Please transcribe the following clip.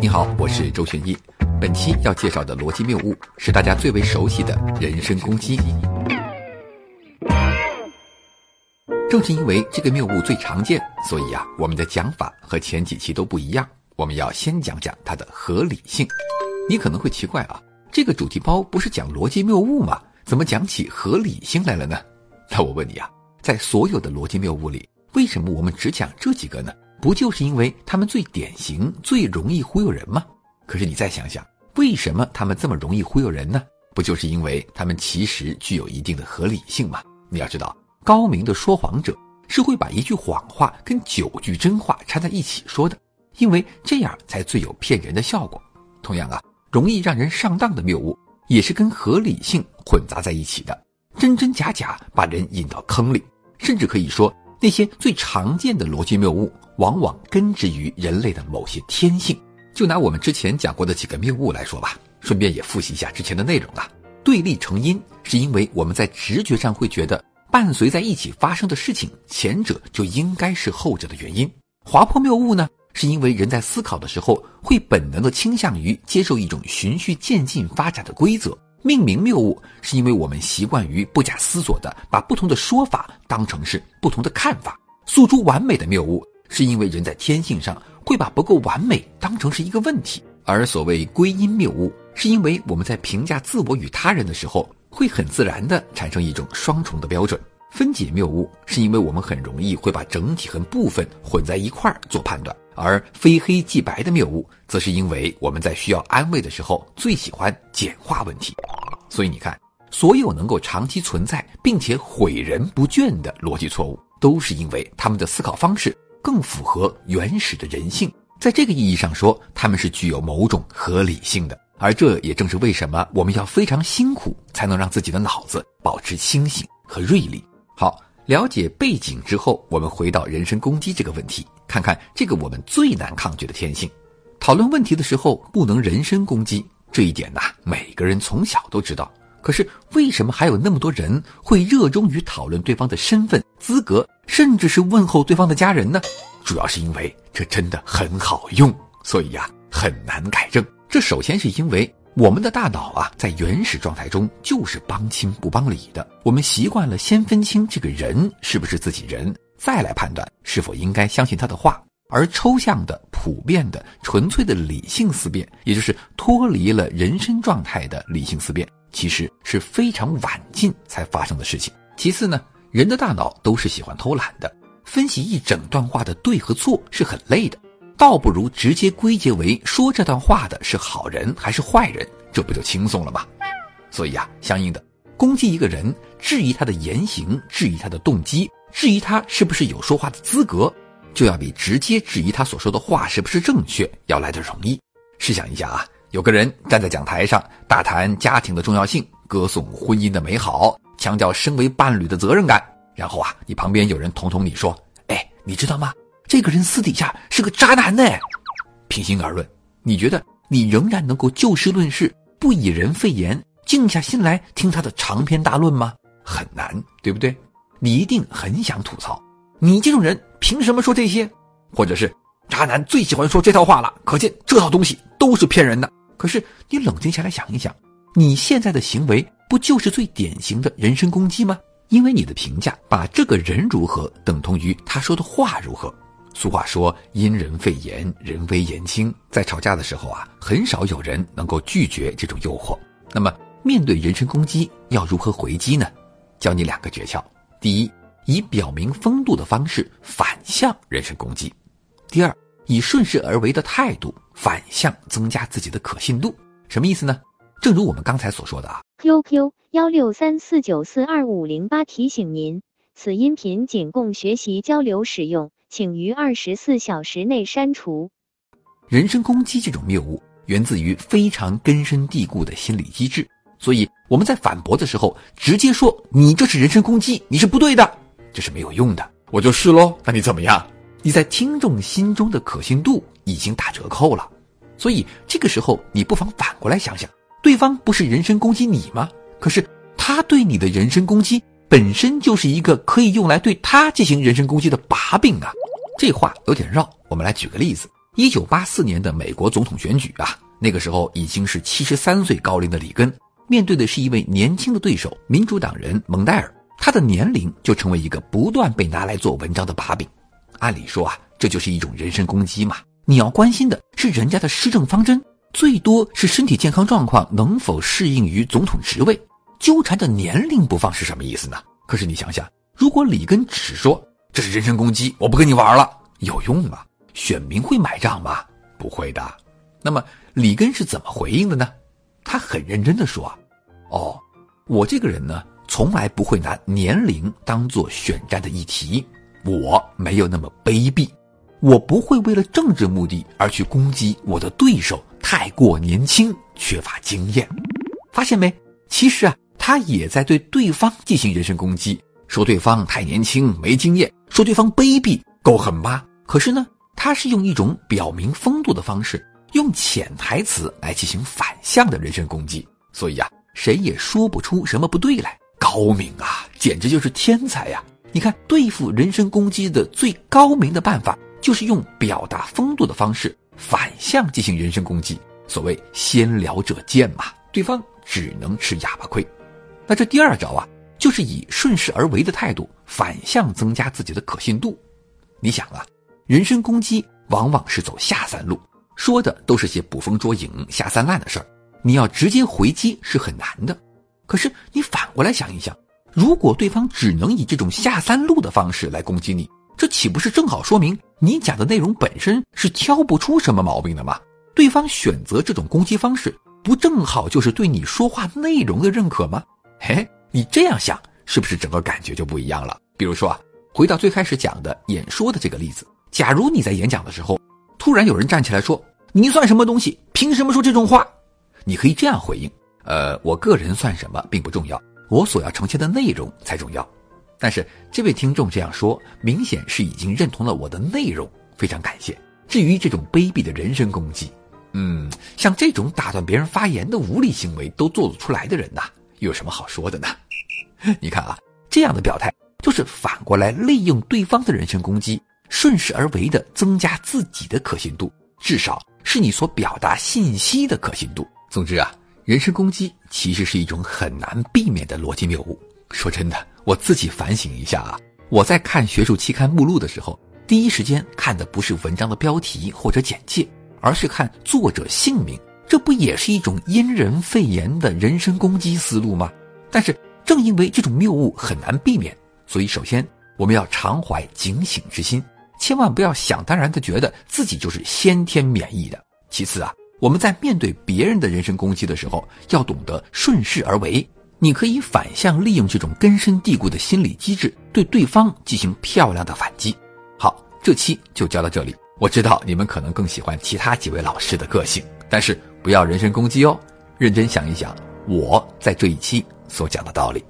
你好，我是周玄一。本期要介绍的逻辑谬误是大家最为熟悉的人身攻击。正是因为这个谬误最常见，所以啊，我们的讲法和前几期都不一样。我们要先讲讲它的合理性。你可能会奇怪啊，这个主题包不是讲逻辑谬误吗？怎么讲起合理性来了呢？那我问你啊，在所有的逻辑谬误里，为什么我们只讲这几个呢？不就是因为他们最典型、最容易忽悠人吗？可是你再想想，为什么他们这么容易忽悠人呢？不就是因为他们其实具有一定的合理性吗？你要知道，高明的说谎者是会把一句谎话跟九句真话掺在一起说的，因为这样才最有骗人的效果。同样啊，容易让人上当的谬误也是跟合理性混杂在一起的，真真假假把人引到坑里。甚至可以说，那些最常见的逻辑谬误往往根植于人类的某些天性。就拿我们之前讲过的几个谬误来说吧，顺便也复习一下之前的内容啊。对立成因是因为我们在直觉上会觉得伴随在一起发生的事情，前者就应该是后者的原因。划破谬误呢？是因为人在思考的时候会本能的倾向于接受一种循序渐进发展的规则。命名谬误是因为我们习惯于不假思索的把不同的说法当成是不同的看法。诉诸完美的谬误是因为人在天性上会把不够完美当成是一个问题。而所谓归因谬误是因为我们在评价自我与他人的时候会很自然的产生一种双重的标准。分解谬误是因为我们很容易会把整体和部分混在一块儿做判断。而非黑即白的谬误，则是因为我们在需要安慰的时候最喜欢简化问题。所以你看，所有能够长期存在并且毁人不倦的逻辑错误，都是因为他们的思考方式更符合原始的人性。在这个意义上说，他们是具有某种合理性的。而这也正是为什么我们要非常辛苦才能让自己的脑子保持清醒和锐利。好。了解背景之后，我们回到人身攻击这个问题，看看这个我们最难抗拒的天性。讨论问题的时候不能人身攻击，这一点呐，每个人从小都知道。可是为什么还有那么多人会热衷于讨论对方的身份、资格，甚至是问候对方的家人呢？主要是因为这真的很好用，所以呀，很难改正。这首先是因为。我们的大脑啊，在原始状态中就是帮亲不帮理的。我们习惯了先分清这个人是不是自己人，再来判断是否应该相信他的话。而抽象的、普遍的、纯粹的理性思辨，也就是脱离了人身状态的理性思辨，其实是非常晚近才发生的事情。其次呢，人的大脑都是喜欢偷懒的，分析一整段话的对和错是很累的。倒不如直接归结为说这段话的是好人还是坏人，这不就轻松了吗？所以啊，相应的攻击一个人，质疑他的言行，质疑他的动机，质疑他是不是有说话的资格，就要比直接质疑他所说的话是不是正确要来得容易。试想一下啊，有个人站在讲台上大谈家庭的重要性，歌颂婚姻的美好，强调身为伴侣的责任感，然后啊，你旁边有人捅捅你说：“哎，你知道吗？”这个人私底下是个渣男呢。平心而论，你觉得你仍然能够就事论事，不以人废言，静下心来听他的长篇大论吗？很难，对不对？你一定很想吐槽，你这种人凭什么说这些？或者是渣男最喜欢说这套话了，可见这套东西都是骗人的。可是你冷静下来想一想，你现在的行为不就是最典型的人身攻击吗？因为你的评价把这个人如何等同于他说的话如何。俗话说：“因人废言，人微言轻。”在吵架的时候啊，很少有人能够拒绝这种诱惑。那么，面对人身攻击，要如何回击呢？教你两个诀窍：第一，以表明风度的方式反向人身攻击；第二，以顺势而为的态度反向增加自己的可信度。什么意思呢？正如我们刚才所说的啊，QQ 幺六三四九四二五零八提醒您，此音频仅供学习交流使用。请于二十四小时内删除。人身攻击这种谬误源自于非常根深蒂固的心理机制，所以我们在反驳的时候直接说你这是人身攻击，你是不对的，这是没有用的。我就是喽，那你怎么样？你在听众心中的可信度已经打折扣了，所以这个时候你不妨反过来想想，对方不是人身攻击你吗？可是他对你的人身攻击。本身就是一个可以用来对他进行人身攻击的把柄啊！这话有点绕，我们来举个例子：一九八四年的美国总统选举啊，那个时候已经是七十三岁高龄的里根，面对的是一位年轻的对手——民主党人蒙代尔。他的年龄就成为一个不断被拿来做文章的把柄。按理说啊，这就是一种人身攻击嘛。你要关心的是人家的施政方针，最多是身体健康状况能否适应于总统职位。纠缠着年龄不放是什么意思呢？可是你想想，如果里根只说这是人身攻击，我不跟你玩了，有用吗？选民会买账吗？不会的。那么里根是怎么回应的呢？他很认真的说：“哦，我这个人呢。”从来不会拿年龄当做选战的议题，我没有那么卑鄙，我不会为了政治目的而去攻击我的对手太过年轻、缺乏经验。发现没？其实啊，他也在对对方进行人身攻击，说对方太年轻、没经验，说对方卑鄙，够狠吧？可是呢，他是用一种表明风度的方式，用潜台词来进行反向的人身攻击，所以啊，谁也说不出什么不对来。高明啊，简直就是天才呀！你看，对付人身攻击的最高明的办法，就是用表达风度的方式反向进行人身攻击。所谓先聊者贱嘛，对方只能吃哑巴亏。那这第二招啊，就是以顺势而为的态度反向增加自己的可信度。你想啊，人身攻击往往是走下三路，说的都是些捕风捉影、下三滥的事儿，你要直接回击是很难的。可是你反过来想一想，如果对方只能以这种下三路的方式来攻击你，这岂不是正好说明你讲的内容本身是挑不出什么毛病的吗？对方选择这种攻击方式，不正好就是对你说话内容的认可吗？嘿，你这样想，是不是整个感觉就不一样了？比如说啊，回到最开始讲的演说的这个例子，假如你在演讲的时候，突然有人站起来说：“你算什么东西？凭什么说这种话？”你可以这样回应。呃，我个人算什么并不重要，我所要呈现的内容才重要。但是这位听众这样说，明显是已经认同了我的内容，非常感谢。至于这种卑鄙的人身攻击，嗯，像这种打断别人发言的无理行为都做得出来的人呐，有什么好说的呢？你看啊，这样的表态就是反过来利用对方的人身攻击，顺势而为的增加自己的可信度，至少是你所表达信息的可信度。总之啊。人身攻击其实是一种很难避免的逻辑谬误。说真的，我自己反省一下啊，我在看学术期刊目录的时候，第一时间看的不是文章的标题或者简介，而是看作者姓名。这不也是一种因人废言的人身攻击思路吗？但是正因为这种谬误很难避免，所以首先我们要常怀警醒之心，千万不要想当然的觉得自己就是先天免疫的。其次啊。我们在面对别人的人身攻击的时候，要懂得顺势而为。你可以反向利用这种根深蒂固的心理机制，对对方进行漂亮的反击。好，这期就教到这里。我知道你们可能更喜欢其他几位老师的个性，但是不要人身攻击哦。认真想一想，我在这一期所讲的道理。